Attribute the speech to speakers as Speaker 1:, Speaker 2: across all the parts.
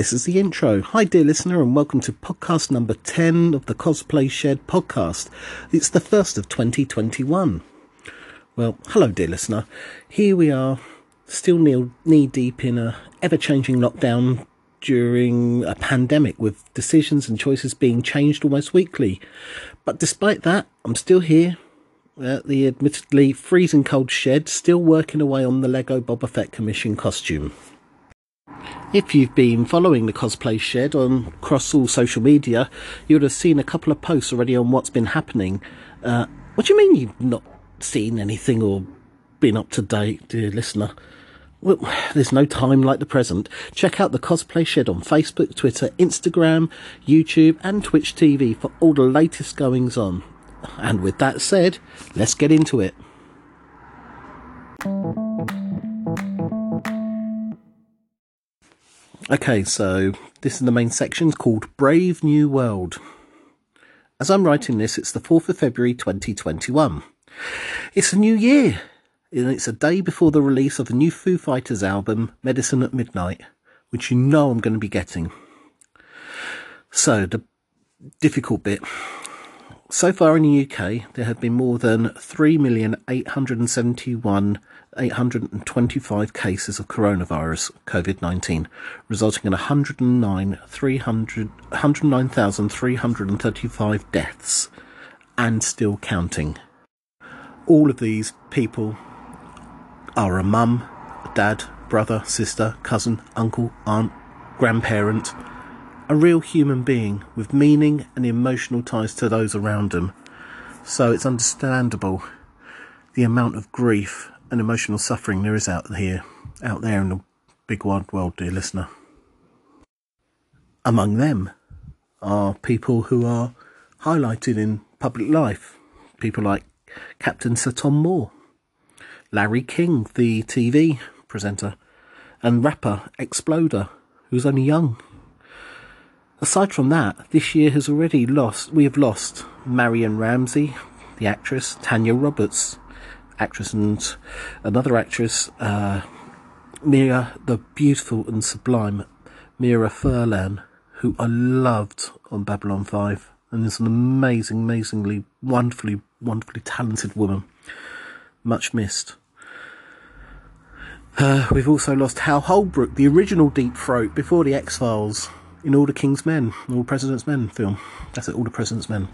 Speaker 1: This is the intro. Hi, dear listener, and welcome to podcast number 10 of the Cosplay Shed podcast. It's the first of 2021. Well, hello, dear listener. Here we are, still knee deep in a ever changing lockdown during a pandemic with decisions and choices being changed almost weekly. But despite that, I'm still here at the admittedly freezing cold shed, still working away on the Lego Boba Fett commission costume. If you've been following the Cosplay Shed on across all social media, you would have seen a couple of posts already on what's been happening. Uh, what do you mean you've not seen anything or been up to date, dear listener? Well, there's no time like the present. Check out the Cosplay Shed on Facebook, Twitter, Instagram, YouTube, and Twitch TV for all the latest goings on. And with that said, let's get into it. Okay, so this is the main section called Brave New World. As I'm writing this, it's the 4th of February 2021. It's a new year, and it's a day before the release of the new Foo Fighters album, Medicine at Midnight, which you know I'm going to be getting. So, the difficult bit so far in the UK, there have been more than 3,871,825 cases of coronavirus COVID 19, resulting in 109,335 deaths, and still counting. All of these people are a mum, dad, brother, sister, cousin, uncle, aunt, grandparent, a real human being with meaning and emotional ties to those around them. So it's understandable the amount of grief and emotional suffering there is out here, out there in the big wide world, dear listener. Among them are people who are highlighted in public life, people like Captain Sir Tom Moore, Larry King, the TV presenter, and rapper Exploder, who's only young Aside from that, this year has already lost, we have lost Marion Ramsey, the actress, Tanya Roberts, actress and another actress, uh, Mira, the beautiful and sublime Mira Furlan, who I loved on Babylon 5 and is an amazing, amazingly, wonderfully, wonderfully talented woman. Much missed. Uh, we've also lost Hal Holbrook, the original Deep Throat before the X Files in All the King's Men, All President's Men film. That's it, All the President's Men.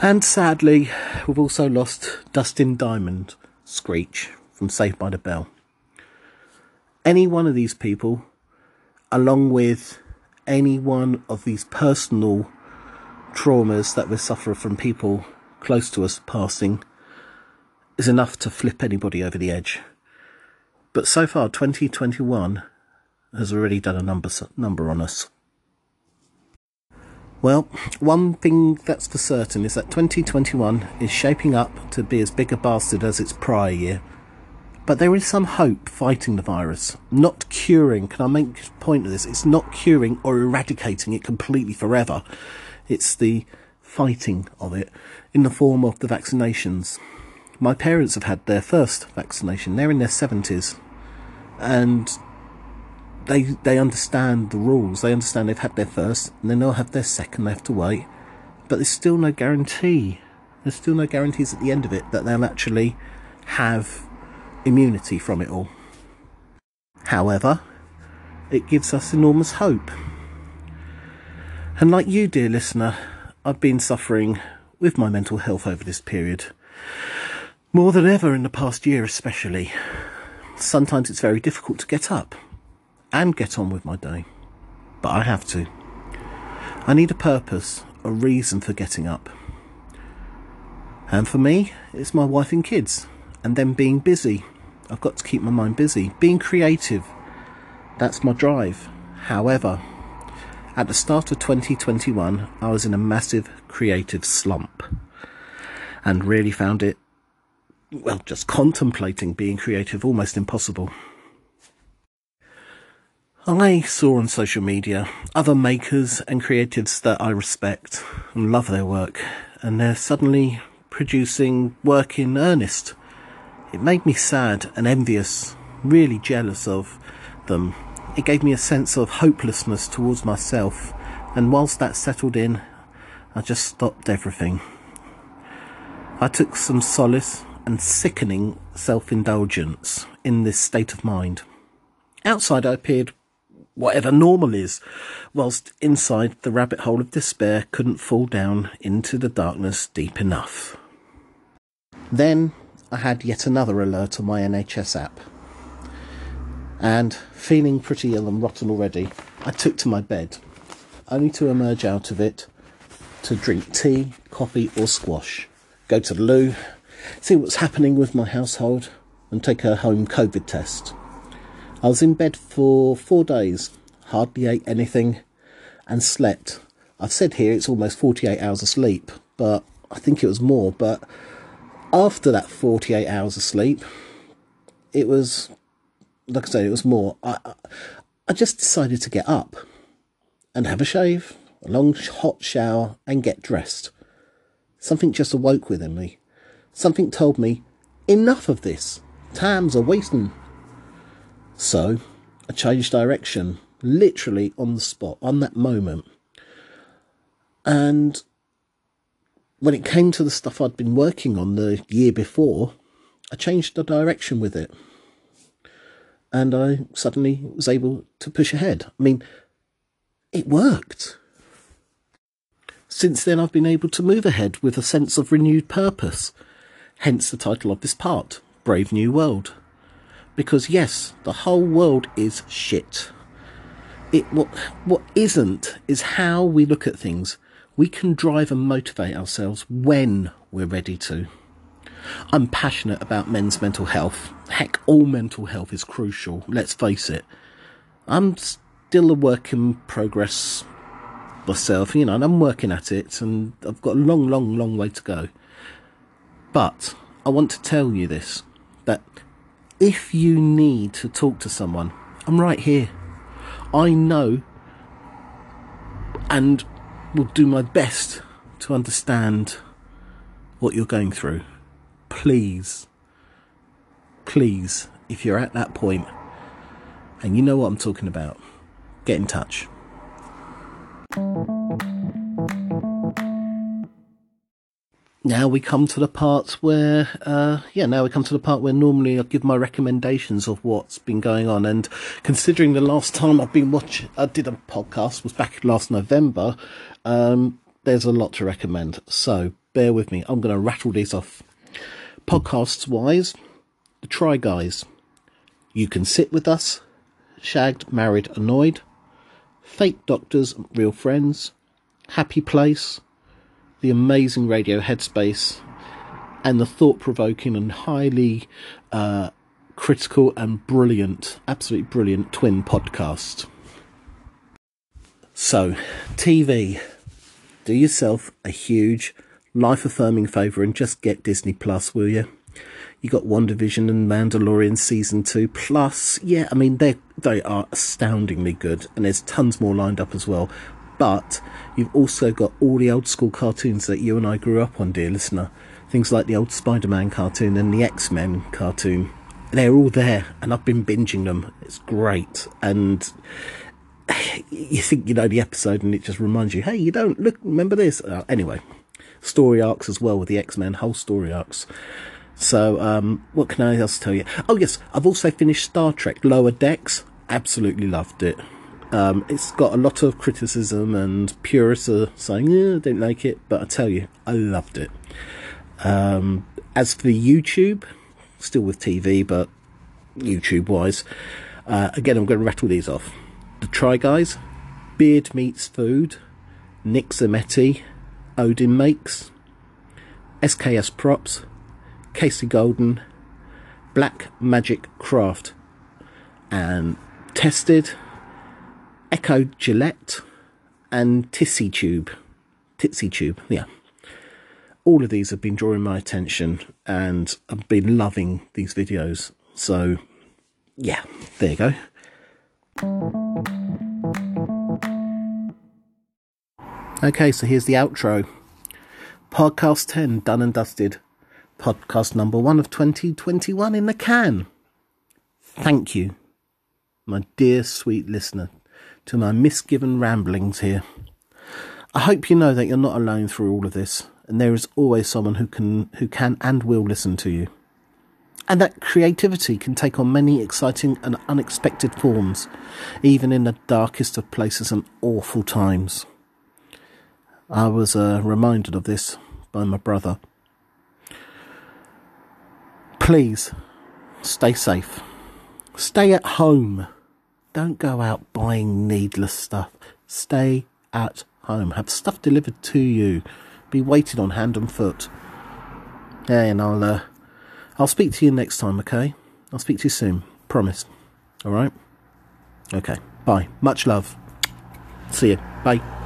Speaker 1: And sadly, we've also lost Dustin Diamond, Screech, from Saved by the Bell. Any one of these people, along with any one of these personal traumas that we suffer from people close to us passing, is enough to flip anybody over the edge. But so far, 2021 has already done a number number on us. Well, one thing that's for certain is that 2021 is shaping up to be as big a bastard as its prior year. But there is some hope fighting the virus, not curing. Can I make a point of this? It's not curing or eradicating it completely forever. It's the fighting of it in the form of the vaccinations. My parents have had their first vaccination. They're in their 70s. And they they understand the rules. They understand they've had their first, and then they'll have their second. They have to wait, but there's still no guarantee. There's still no guarantees at the end of it that they'll actually have immunity from it all. However, it gives us enormous hope. And like you, dear listener, I've been suffering with my mental health over this period. More than ever in the past year, especially. Sometimes it's very difficult to get up and get on with my day. But I have to. I need a purpose, a reason for getting up. And for me, it's my wife and kids, and then being busy. I've got to keep my mind busy. Being creative, that's my drive. However, at the start of 2021, I was in a massive creative slump and really found it, well, just contemplating being creative almost impossible. I saw on social media other makers and creatives that I respect and love their work, and they're suddenly producing work in earnest. It made me sad and envious, really jealous of them. it gave me a sense of hopelessness towards myself. And whilst that settled in, I just stopped everything. I took some solace and sickening self indulgence in this state of mind. Outside, I appeared whatever normal is, whilst inside the rabbit hole of despair couldn't fall down into the darkness deep enough. Then I had yet another alert on my NHS app. And feeling pretty ill and rotten already, I took to my bed, only to emerge out of it to drink tea, coffee, or squash, go to the loo, see what's happening with my household, and take a home COVID test. I was in bed for four days, hardly ate anything, and slept. I've said here it's almost 48 hours of sleep, but I think it was more. But after that 48 hours of sleep, it was, like I said, it was more. I, I just decided to get up and have a shave, a long hot shower, and get dressed. Something just awoke within me. Something told me, enough of this. Time's a wasting. So I changed direction, literally on the spot, on that moment. And when it came to the stuff I'd been working on the year before, I changed the direction with it. And I suddenly was able to push ahead. I mean, it worked. Since then, I've been able to move ahead with a sense of renewed purpose, hence the title of this part Brave New World. Because yes, the whole world is shit. It what what isn't is how we look at things. We can drive and motivate ourselves when we're ready to. I'm passionate about men's mental health. Heck, all mental health is crucial, let's face it. I'm still a work in progress myself, you know, and I'm working at it, and I've got a long, long, long way to go. But I want to tell you this that if you need to talk to someone, I'm right here. I know and will do my best to understand what you're going through. Please, please, if you're at that point and you know what I'm talking about, get in touch. Now we come to the part where, uh, yeah, now we come to the part where normally I give my recommendations of what's been going on. And considering the last time I've been watching, I did a podcast was back last November. Um, there's a lot to recommend. So bear with me. I'm going to rattle these off. Podcasts wise, the Try Guys. You can sit with us. Shagged, married, annoyed. Fake doctors, real friends. Happy place the amazing radio headspace and the thought provoking and highly uh, critical and brilliant, absolutely brilliant twin podcast. So, TV, do yourself a huge, life affirming favour and just get Disney Plus, will you? You got WandaVision and Mandalorian season two. Plus, yeah, I mean they they are astoundingly good, and there's tons more lined up as well. But you've also got all the old school cartoons that you and I grew up on, dear listener. Things like the old Spider Man cartoon and the X Men cartoon. They're all there, and I've been binging them. It's great. And you think you know the episode, and it just reminds you, hey, you don't look, remember this? Uh, anyway, story arcs as well with the X Men, whole story arcs. So, um, what can I else tell you? Oh, yes, I've also finished Star Trek Lower Decks. Absolutely loved it. Um, it's got a lot of criticism, and purists are saying, yeah, I don't like it, but I tell you, I loved it. Um, as for YouTube, still with TV, but YouTube wise, uh, again, I'm going to rattle these off. The Try Guys, Beard Meets Food, Nick Zammeti, Odin Makes, SKS Props, Casey Golden, Black Magic Craft, and Tested Echo Gillette, and Tissy Tube. Titsy Tube, yeah. All of these have been drawing my attention and I've been loving these videos. So, yeah, there you go. Okay, so here's the outro. Podcast 10 done and dusted. Podcast number one of 2021 in the can. Thank you my dear sweet listener, to my misgiven ramblings here. I hope you know that you're not alone through all of this, and there is always someone who can who can and will listen to you. And that creativity can take on many exciting and unexpected forms, even in the darkest of places and awful times. I was uh, reminded of this by my brother. Please stay safe. Stay at home. Don't go out buying needless stuff. Stay at home. Have stuff delivered to you. Be waited on hand and foot. Yeah, and I'll uh, I'll speak to you next time, okay? I'll speak to you soon. Promise. All right? Okay. Bye. Much love. See you. Bye.